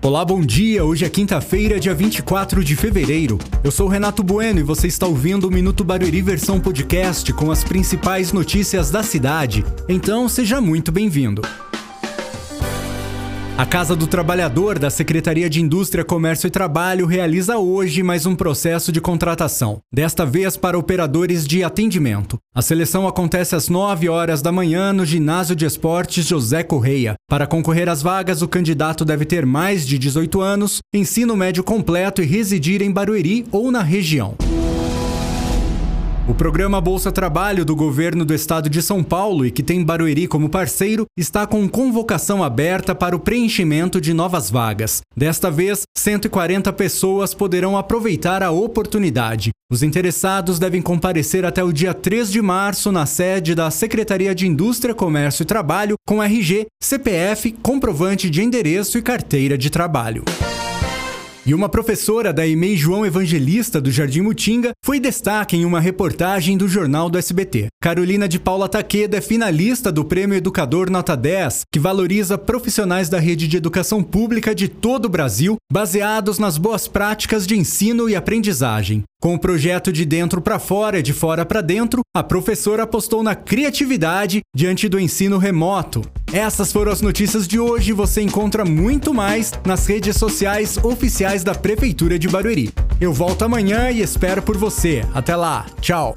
Olá, bom dia. Hoje é quinta-feira, dia 24 de fevereiro. Eu sou Renato Bueno e você está ouvindo o Minuto Barueri versão podcast com as principais notícias da cidade. Então, seja muito bem-vindo. A Casa do Trabalhador da Secretaria de Indústria, Comércio e Trabalho realiza hoje mais um processo de contratação, desta vez para operadores de atendimento. A seleção acontece às 9 horas da manhã no Ginásio de Esportes José Correia. Para concorrer às vagas, o candidato deve ter mais de 18 anos, ensino médio completo e residir em Barueri ou na região. O programa Bolsa Trabalho do governo do estado de São Paulo e que tem Barueri como parceiro está com convocação aberta para o preenchimento de novas vagas. Desta vez, 140 pessoas poderão aproveitar a oportunidade. Os interessados devem comparecer até o dia 3 de março na sede da Secretaria de Indústria, Comércio e Trabalho com RG, CPF, comprovante de endereço e carteira de trabalho. E uma professora da EMEI João Evangelista do Jardim Mutinga foi destaque em uma reportagem do Jornal do SBT. Carolina de Paula Taqueda é finalista do Prêmio Educador Nota 10, que valoriza profissionais da rede de educação pública de todo o Brasil, baseados nas boas práticas de ensino e aprendizagem. Com o projeto de dentro para fora e de fora para dentro, a professora apostou na criatividade diante do ensino remoto. Essas foram as notícias de hoje. Você encontra muito mais nas redes sociais oficiais da Prefeitura de Barueri. Eu volto amanhã e espero por você. Até lá. Tchau.